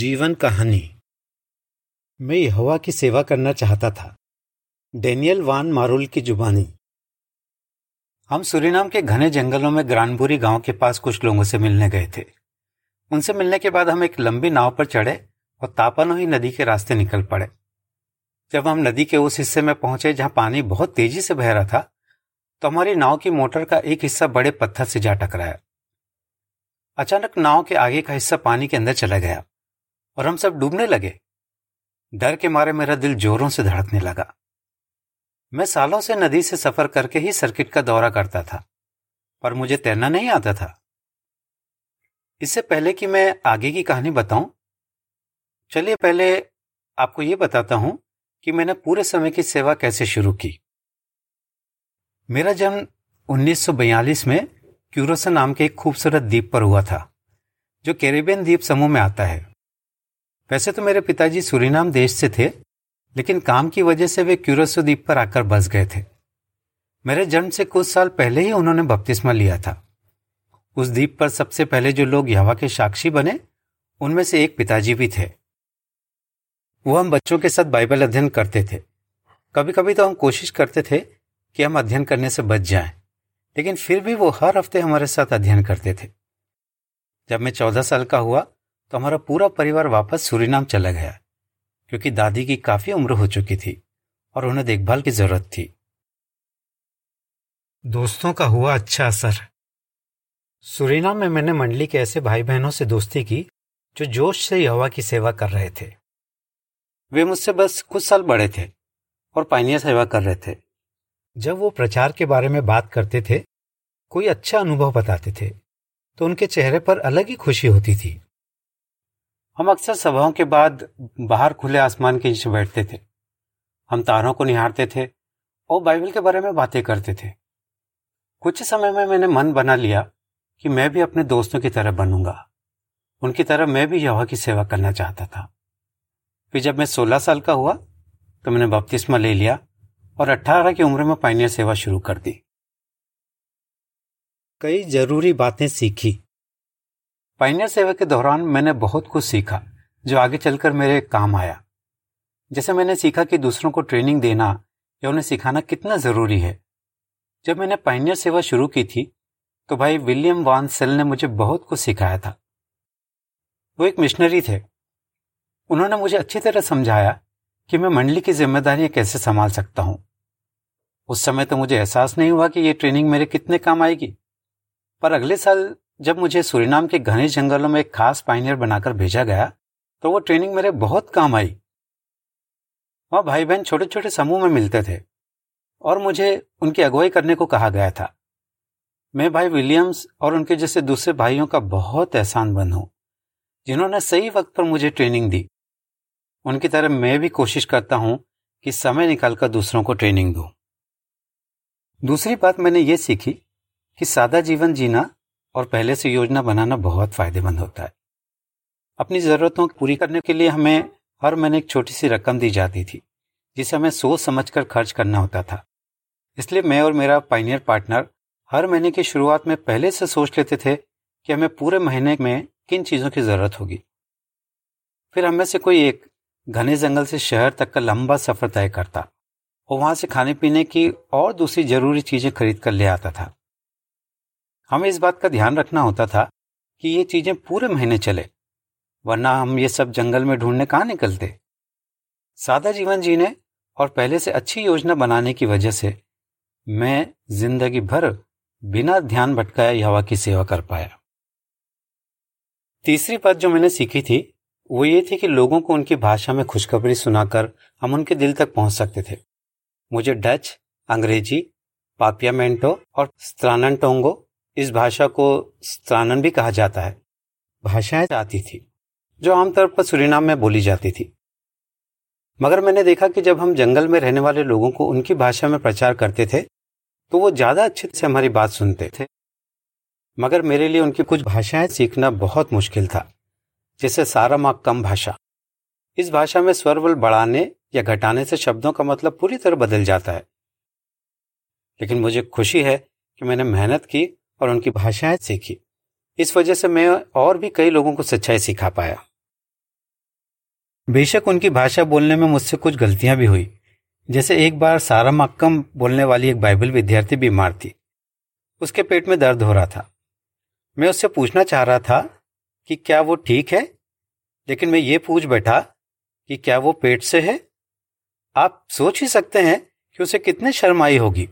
जीवन कहानी। मैं यहोवा की सेवा करना चाहता था। डेनियल वान मारुल की जुबानी। हम सुरीनाम के घने जंगलों में ग्रानबुरी गाँव के पास कुछ लोगों से मिलने गए थे। उनसे मिलने के बाद हम एक लंबी नाव पर चढ़े और तापानोही नदी के रास्ते निकल पड़े। जब हम नदी के उस हिस्से में पहुँचे जहाँ पानी बहुत तेज़ी से बह रहा था तो हमारी नाव की मोटर का एक हिस्सा बड़े पत्थर से जा टकराया। अचानक नाव के आगे का हिस्सा पानी के अंदर चला गया। और हम सब डूबने लगे। डर के मारे मेरा दिल जोरों से धड़कने लगा। मैं सालों से नदी से सफ़र करके ही सर्किट का दौरा करता था, पर मुझे तैरना नहीं आता था। इससे पहले कि मैं आगे की कहानी बताऊँ, चलिए पहले आपको यह बताता हूँ कि मैंने पूरे समय की सेवा कैसे शुरू की। मेरा जन्म 1942 में क्यूरोसा नाम के एक खूबसूरत द्वीप पर हुआ था, जो कैरेबियन द्वीप समूह में आता है। वैसे तो मेरे पिताजी सुरीनाम देश से थे लेकिन काम की वजह से वे क्यूरोसो द्वीप पर आकर बस गए थे। मेरे जन्म से कुछ साल पहले ही उन्होंने बपतिस्मा लिया था। उस द्वीप पर सबसे पहले जो लोग यहवा के साक्षी बने उनमें से एक पिताजी भी थे। वो हम बच्चों के साथ बाइबल अध्ययन करते थे। कभी कभी तो हम कोशिश करते थे कि हम अध्ययन करने से बच जाएँ, लेकिन फिर भी वो हर हफ़्ते हमारे साथ अध्ययन करते थे। जब मैं चौदह साल का हुआ तो हमारा पूरा परिवार वापस सूरीनाम चला गया, क्योंकि दादी की काफ़ी उम्र हो चुकी थी और उन्हें देखभाल की ज़रूरत थी। दोस्तों का हुआ अच्छा असर। सुरीनाम में मैंने मंडली के ऐसे भाई बहनों से दोस्ती की, जो जोश से यहोवा की सेवा कर रहे थे। वे मुझसे बस कुछ साल बड़े थे और पाइनिया सेवा कर रहे थे। जब वो प्रचार के बारे में बात करते थे, कोई अच्छा अनुभव बताते थे तो उनके चेहरे पर अलग ही खुशी होती थी। हम अक्सर सभाओं के बाद बाहर खुले आसमान के नीचे बैठते थे। हम तारों को निहारते थे और बाइबल के बारे में बातें करते थे। कुछ समय में मैंने मन बना लिया कि मैं भी अपने दोस्तों की तरह बनूँगा। उनकी तरह मैं भी यहोवा की सेवा करना चाहता था। फिर जब मैं सोलह साल का हुआ तो मैंने बपतिस्मा ले लिया और अट्ठारह की उम्र में पाइनियर सेवा शुरू कर दी। कई ज़रूरी बातें सीखी। पाइनियर सेवा के दौरान मैंने बहुत कुछ सीखा, जो आगे चलकर मेरे काम आया। जैसे मैंने सीखा कि दूसरों को ट्रेनिंग देना या उन्हें सिखाना कितना ज़रूरी है। जब मैंने पाइनियर सेवा शुरू की थी तो भाई विलियम वान सेल ने मुझे बहुत कुछ सिखाया था। वो एक मिशनरी थे। उन्होंने मुझे अच्छी तरह समझाया कि मैं मंडली की जिम्मेदारियाँ कैसे संभाल सकता हूँ। उस समय तो मुझे एहसास नहीं हुआ कि ये ट्रेनिंग मेरे कितने काम आएगी। पर अगले साल जब मुझे सूरीनाम के घने जंगलों में एक खास पाइनियर बनाकर भेजा गया तो वो ट्रेनिंग मेरे बहुत काम आई। वहाँ भाई बहन छोटे छोटे समूह में मिलते थे और मुझे उनकी अगुवाई करने को कहा गया था। मैं भाई विलियम्स और उनके जैसे दूसरे भाइयों का बहुत एहसान बंद हूँ, जिन्होंने सही वक्त पर मुझे ट्रेनिंग दी। उनकी तरह मैं भी कोशिश करता हूँ कि समय निकालकर दूसरों को ट्रेनिंग दूँ। दूसरी बात मैंने ये सीखी कि सादा जीवन जीना और पहले से योजना बनाना बहुत फ़ायदेमंद होता है। अपनी जरूरतों को पूरी करने के लिए हमें हर महीने एक छोटी सी रकम दी जाती थी, जिसे हमें सोच समझकर खर्च करना होता था। इसलिए मैं और मेरा पाइनियर पार्टनर हर महीने की शुरुआत में पहले से सोच लेते थे कि हमें पूरे महीने में किन चीज़ों की ज़रूरत होगी। फिर हमें से कोई एक घने जंगल से शहर तक का लंबा सफ़र तय करता और वहाँ से खाने पीने की और दूसरी ज़रूरी चीज़ें खरीद कर ले आता था। हमें इस बात का ध्यान रखना होता था कि ये चीज़ें पूरे महीने चले, वरना हम ये सब जंगल में ढूँढने कहाँ निकलते। सादा जीवन जीने और पहले से अच्छी योजना बनाने की वजह से मैं ज़िंदगी भर बिना ध्यान भटकाए हवा की सेवा कर पाया। तीसरी बात जो मैंने सीखी थी, वो ये थी कि लोगों को उनकी भाषा में खुशखबरी सुनाकर हम उनके दिल तक पहुँच सकते थे। मुझे डच, अंग्रेज़ी, पापियामेंटो और स्त्रानटोंगो इस भाषा को स्त्रानन भी कहा जाता है। भाषाएँ आती थी, जो आमतौर पर सुरीनाम में बोली जाती थी। मगर मैंने देखा कि जब हम जंगल में रहने वाले लोगों को उनकी भाषा में प्रचार करते थे तो वो ज़्यादा अच्छे से हमारी बात सुनते थे। मगर मेरे लिए उनकी कुछ भाषाएँ सीखना बहुत मुश्किल था, जैसे सारा माँ कम भाषा। इस भाषा में स्वरबल बढ़ाने या घटाने से शब्दों का मतलब पूरी तरह बदल जाता है। लेकिन मुझे खुशी है कि मैंने मेहनत की और उनकी भाषाएँ सीखी। इस वजह से मैं और भी कई लोगों को सच्चाई सिखा पाया। बेशक उनकी भाषा बोलने में मुझसे कुछ गलतियाँ भी हुई। जैसे एक बार सारा मक्कम बोलने वाली एक बाइबल विद्यार्थी बीमार थी। उसके पेट में दर्द हो रहा था। मैं उससे पूछना चाह रहा था कि क्या वो ठीक है? लेकिन मैं ये पूछ बैठा कि क्या वो पेट से है? आप सोच ही सकते हैं कि उसे कितने शर्म आई होगी।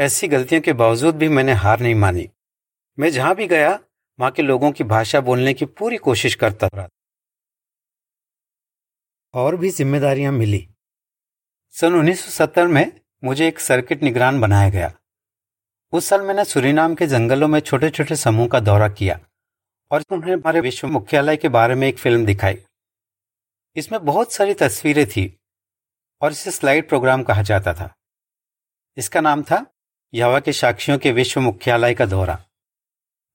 ऐसी गलतियों के बावजूद भी मैंने हार नहीं मानी। मैं जहाँ भी गया, वहाँ के लोगों की भाषा बोलने की पूरी कोशिश करता रहा। और भी जिम्मेदारियाँ मिली। सन 1970 में मुझे एक सर्किट निगरान बनाया गया। उस साल मैंने सुरीनाम के जंगलों में छोटे छोटे समूह का दौरा किया और उन्हें हमारे विश्व मुख्यालय के बारे में एक फ़िल्म दिखाई। इसमें बहुत सारी तस्वीरें थी और इसे स्लाइड प्रोग्राम कहा जाता था। इसका नाम था यवा के साक्षियों के विश्व मुख्यालय का दौरा।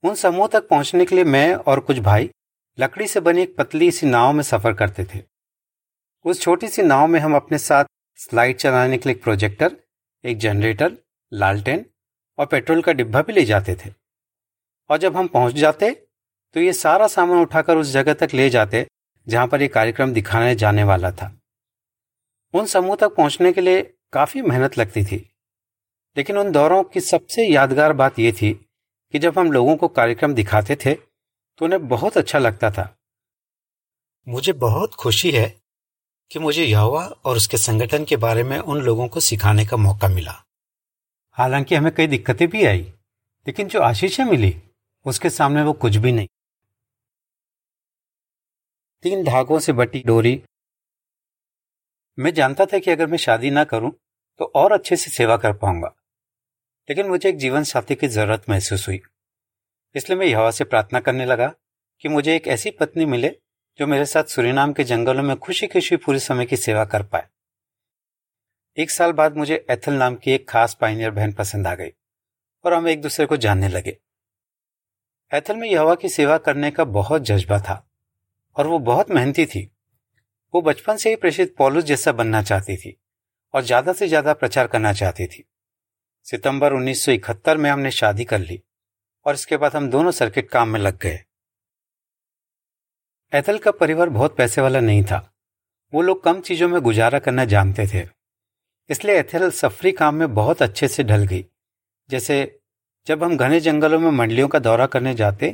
उन समूह तक पहुँचने के लिए मैं और कुछ भाई लकड़ी से बनी एक पतली सी नाव में सफ़र करते थे। उस छोटी सी नाव में हम अपने साथ स्लाइड चलाने के लिए एक प्रोजेक्टर, एक जनरेटर, लालटेन और पेट्रोल का डिब्बा भी ले जाते थे। और जब हम पहुँच जाते तो ये सारा सामान उठाकर उस जगह तक ले जाते, जहाँ पर यह कार्यक्रम दिखाने जाने वाला था। उन समूह तक पहुँचने के लिए काफ़ी मेहनत लगती थी। लेकिन उन दौरों की सबसे यादगार बात यह थी कि जब हम लोगों को कार्यक्रम दिखाते थे तो उन्हें बहुत अच्छा लगता था। मुझे बहुत खुशी है कि मुझे यहोवा और उसके संगठन के बारे में उन लोगों को सिखाने का मौका मिला। हालाँकि हमें कई दिक्कतें भी आई लेकिन जो आशीषें मिली उसके सामने वो कुछ भी नहीं। तीन धागों से बटी डोरी। मैं जानता था कि अगर मैं शादी ना करूँ तो और अच्छे से सेवा कर पाऊँगा। लेकिन मुझे एक जीवन साथी की ज़रूरत महसूस हुई। इसलिए मैं यहोवा से प्रार्थना करने लगा कि मुझे एक ऐसी पत्नी मिले जो मेरे साथ सुरीनाम के जंगलों में खुशी खुशी पूरे समय की सेवा कर पाए। एक साल बाद मुझे एथल नाम की एक खास पाइनियर बहन पसंद आ गई और हम एक दूसरे को जानने लगे। एथल में यहोवा की सेवा करने का बहुत जज्बा था और वो बहुत मेहनती थी। वो बचपन से ही प्रेषित पॉलुस जैसा बनना चाहती थी और ज़्यादा से ज़्यादा प्रचार करना चाहती थी। सितंबर 1971 में हमने शादी कर ली और इसके बाद हम दोनों सर्किट काम में लग गए। एथल का परिवार बहुत पैसे वाला नहीं था। वो लोग कम चीज़ों में गुजारा करना जानते थे। इसलिए एथेल सफरी काम में बहुत अच्छे से ढल गई। जैसे जब हम घने जंगलों में मंडलियों का दौरा करने जाते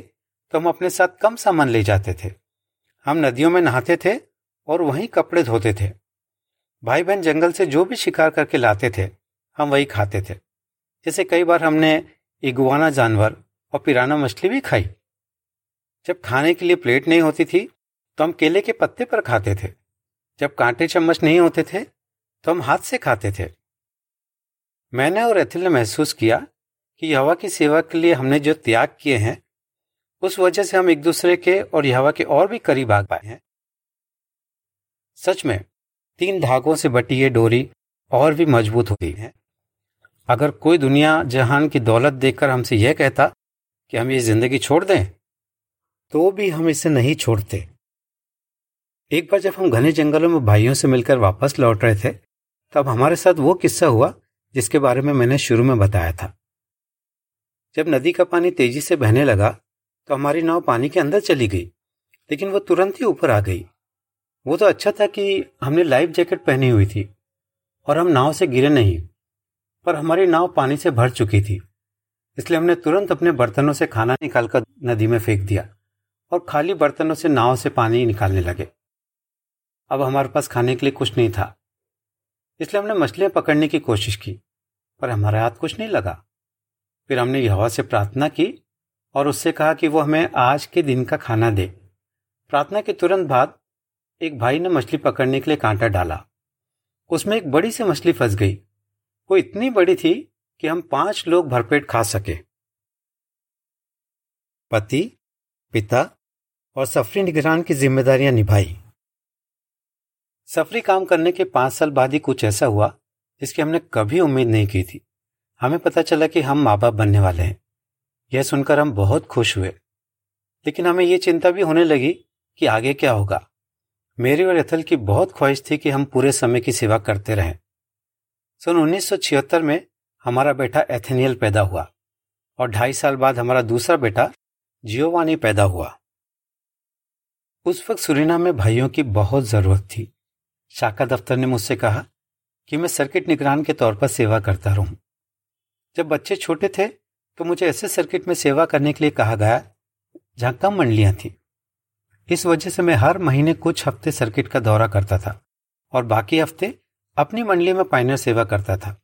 तो हम अपने साथ कम सामान ले जाते थे। हम नदियों में नहाते थे और वहीं कपड़े धोते थे। भाई बहन जंगल से जो भी शिकार करके लाते थे, हम वही खाते थे। जैसे कई बार हमने इगुआना जानवर और पिराना मछली भी खाई। जब खाने के लिए प्लेट नहीं होती थी तो हम केले के पत्ते पर खाते थे। जब कांटे चम्मच नहीं होते थे तो हम हाथ से खाते थे। मैंने और एथिल ने महसूस किया कि हवा की सेवा के लिए हमने जो त्याग किए हैं, उस वजह से हम एक दूसरे के और यहवा के और भी करीब आ पाए हैं। सच में, तीन धागों से बटी ये डोरी और भी मज़बूत हो गई है। अगर कोई दुनिया जहान की दौलत देखकर हमसे यह कहता कि हम ये ज़िंदगी छोड़ दें तो भी हम इसे नहीं छोड़ते। एक बार जब हम घने जंगलों में भाइयों से मिलकर वापस लौट रहे थे, तब हमारे साथ वो किस्सा हुआ जिसके बारे में मैंने शुरू में बताया था। जब नदी का पानी तेज़ी से बहने लगा तो हमारी नाव पानी के अंदर चली गई, लेकिन वो तुरंत ही ऊपर आ गई। वो तो अच्छा था कि हमने लाइफ जैकेट पहनी हुई थी और हम नाव से गिरे नहीं। पर हमारी नाव पानी से भर चुकी थी। इसलिए हमने तुरंत अपने बर्तनों से खाना निकालकर नदी में फेंक दिया और खाली बर्तनों से नाव से पानी निकालने लगे। अब हमारे पास खाने के लिए कुछ नहीं था। इसलिए हमने मछलियाँ पकड़ने की कोशिश की, पर हमारे हाथ कुछ नहीं लगा। फिर हमने यहोवा से प्रार्थना की और उससे कहा कि वो हमें आज के दिन का खाना दे। प्रार्थना के तुरंत बाद एक भाई ने मछली पकड़ने के लिए कांटा डाला। उसमें एक बड़ी सी मछली फंस गई। वो इतनी बड़ी थी कि हम पाँच लोग भरपेट खा सके। पति, पिता और सफरी निगरान की जिम्मेदारियाँ निभाई। सफरी काम करने के पाँच साल बाद ही कुछ ऐसा हुआ जिसकी हमने कभी उम्मीद नहीं की थी। हमें पता चला कि हम माँ बाप बनने वाले हैं। यह सुनकर हम बहुत खुश हुए। लेकिन हमें यह चिंता भी होने लगी कि आगे क्या होगा। मेरी और यथल की बहुत ख्वाहिश थी कि हम पूरे समय की सेवा करते रहें। सन 1976 में हमारा बेटा एथेनियल पैदा हुआ और ढाई साल बाद हमारा दूसरा बेटा जियोवानी पैदा हुआ। उस वक्त सुरीना में भाइयों की बहुत ज़रूरत थी। शाखा दफ्तर ने मुझसे कहा कि मैं सर्किट निगरान के तौर पर सेवा करता रहूँ। जब बच्चे छोटे थे तो मुझे ऐसे सर्किट में सेवा करने के लिए कहा गया जहाँ कम मंडलियाँ थी। इस वजह से मैं हर महीने कुछ हफ़्ते सर्किट का दौरा करता था और बाकी हफ़्ते अपनी मंडली में पाइनर सेवा करता था।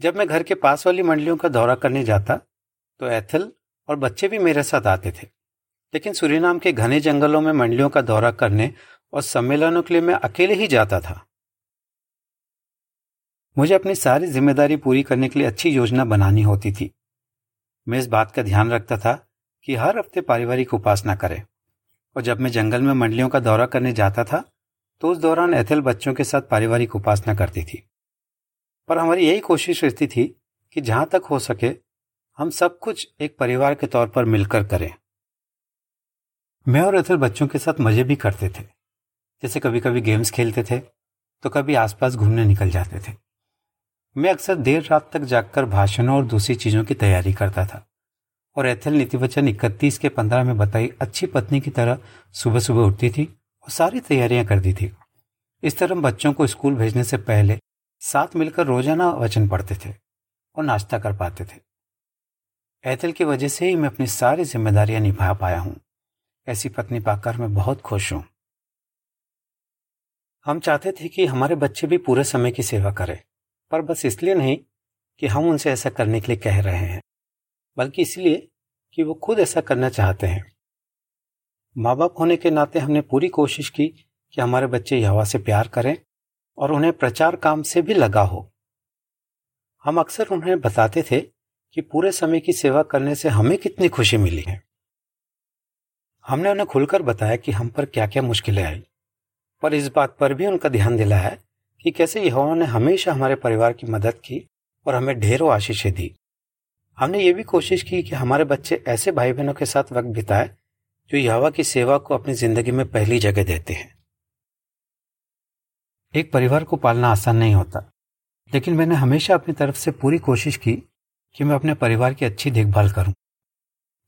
जब मैं घर के पास वाली मंडलियों का दौरा करने जाता तो एथल और बच्चे भी मेरे साथ आते थे। लेकिन सूरीनाम के घने जंगलों में मंडलियों का दौरा करने और सम्मेलनों के लिए मैं अकेले ही जाता था। मुझे अपनी सारी ज़िम्मेदारी पूरी करने के लिए अच्छी योजना बनानी होती थी। मैं इस बात का ध्यान रखता था कि हर हफ़्ते पारिवारिक उपासना करें। और जब मैं जंगल में मंडलियों का दौरा करने जाता था तो उस दौरान एथल बच्चों के साथ पारिवारिक उपासना करती थी। पर हमारी यही कोशिश रहती थी कि जहाँ तक हो सके, हम सब कुछ एक परिवार के तौर पर मिलकर करें। मैं और एथल बच्चों के साथ मज़े भी करते थे। जैसे कभी कभी गेम्स खेलते थे तो कभी आसपास घूमने निकल जाते थे। मैं अक्सर देर रात तक जागकर भाषणों और दूसरी चीज़ों की तैयारी करता था। और एथल नीतिवचन इकतीस के पंद्रह में बताई, अच्छी पत्नी की तरह सुबह सुबह उठती थी और सारी तैयारियाँ कर दी थी। इस तरह हम बच्चों को स्कूल भेजने से पहले साथ मिलकर रोज़ाना वचन पढ़ते थे और नाश्ता कर पाते थे। ऐतल की वजह से ही मैं अपनी सारी जिम्मेदारियाँ निभा पाया हूँ। ऐसी पत्नी पाकर मैं बहुत खुश हूँ। हम चाहते थे कि हमारे बच्चे भी पूरे समय की सेवा करें, पर बस इसलिए नहीं कि हम उनसे ऐसा करने के लिए कह रहे हैं, बल्कि इसलिए कि वो खुद ऐसा करना चाहते हैं। माँ बाप होने के नाते हमने पूरी कोशिश की कि हमारे बच्चे यहवा से प्यार करें और उन्हें प्रचार काम से भी लगा हो। हम अक्सर उन्हें बताते थे कि पूरे समय की सेवा करने से हमें कितनी खुशी मिली है। हमने उन्हें खुलकर बताया कि हम पर क्या क्या मुश्किलें आई, पर इस बात पर भी उनका ध्यान दिलाया कि कैसे यहोवा ने हमेशा हमारे परिवार की मदद की और हमें ढेरों आशीषें दी। हमने ये भी कोशिश की कि हमारे बच्चे ऐसे भाई बहनों के साथ वक्त बिताए जो यहोवा की सेवा को अपनी ज़िंदगी में पहली जगह देते हैं। एक परिवार को पालना आसान नहीं होता, लेकिन मैंने हमेशा अपनी तरफ़ से पूरी कोशिश की कि मैं अपने परिवार की अच्छी देखभाल करूँ।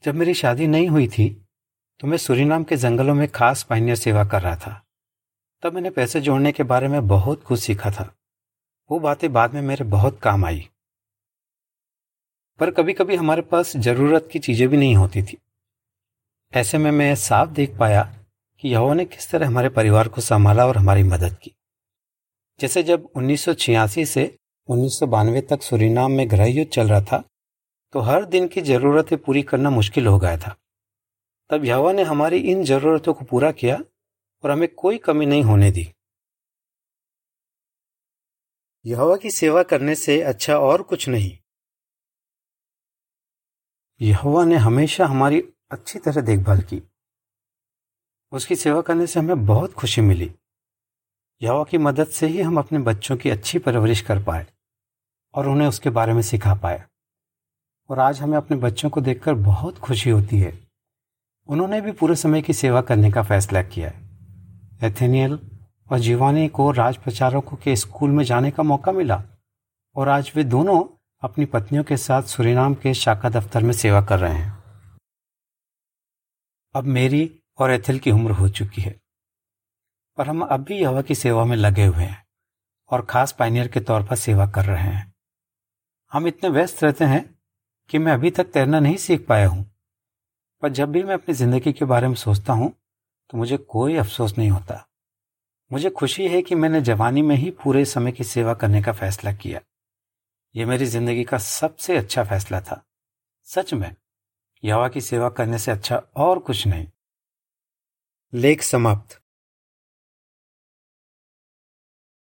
जब मेरी शादी नहीं हुई थी तो मैं सूरीनाम के जंगलों में खास पाइनियर सेवा कर रहा था। तब मैंने पैसे जोड़ने के बारे में बहुत कुछ सीखा था। वो बातें बाद में मेरे बहुत काम आई। पर कभी कभी हमारे पास ज़रूरत की चीज़ें भी नहीं होती थी। ऐसे में मैं साफ़ देख पाया कि यहोवा ने किस तरह हमारे परिवार को संभाला और हमारी मदद की। जैसे जब 1986 से उन्नीस तक सुरीनाम में गृह युद्ध चल रहा था तो हर दिन की जरूरतें पूरी करना मुश्किल हो गया था। तब यहोवा ने हमारी इन जरूरतों को पूरा किया और हमें कोई कमी नहीं होने दी। यहोवा की सेवा करने से अच्छा और कुछ नहीं। यहोवा ने हमेशा हमारी अच्छी तरह देखभाल की। उसकी सेवा करने से हमें बहुत खुशी मिली। यहोवा की मदद से ही हम अपने बच्चों की अच्छी परवरिश कर पाए और उन्हें उसके बारे में सिखा पाए। और आज हमें अपने बच्चों को देखकर बहुत खुशी होती है। उन्होंने भी पूरे समय की सेवा करने का फैसला किया है। एथेनियल और जीवानी को राज प्रचारकों के स्कूल में जाने का मौका मिला और आज वे दोनों अपनी पत्नियों के साथ सुरीनाम के शाखा दफ्तर में सेवा कर रहे हैं। अब मेरी और एथिल की उम्र हो चुकी है। पर हम अब भी यवा की सेवा में लगे हुए हैं और खास पाइनियर के तौर पर सेवा कर रहे हैं। हम इतने व्यस्त रहते हैं कि मैं अभी तक तैरना नहीं सीख पाया हूँ। पर जब भी मैं अपनी ज़िंदगी के बारे में सोचता हूँ तो मुझे कोई अफसोस नहीं होता। मुझे खुशी है कि मैंने जवानी में ही पूरे समय की सेवा करने का फैसला किया। यह मेरी ज़िंदगी का सबसे अच्छा फैसला था। सच में यवा की सेवा करने से अच्छा और कुछ नहीं। लेख समाप्त।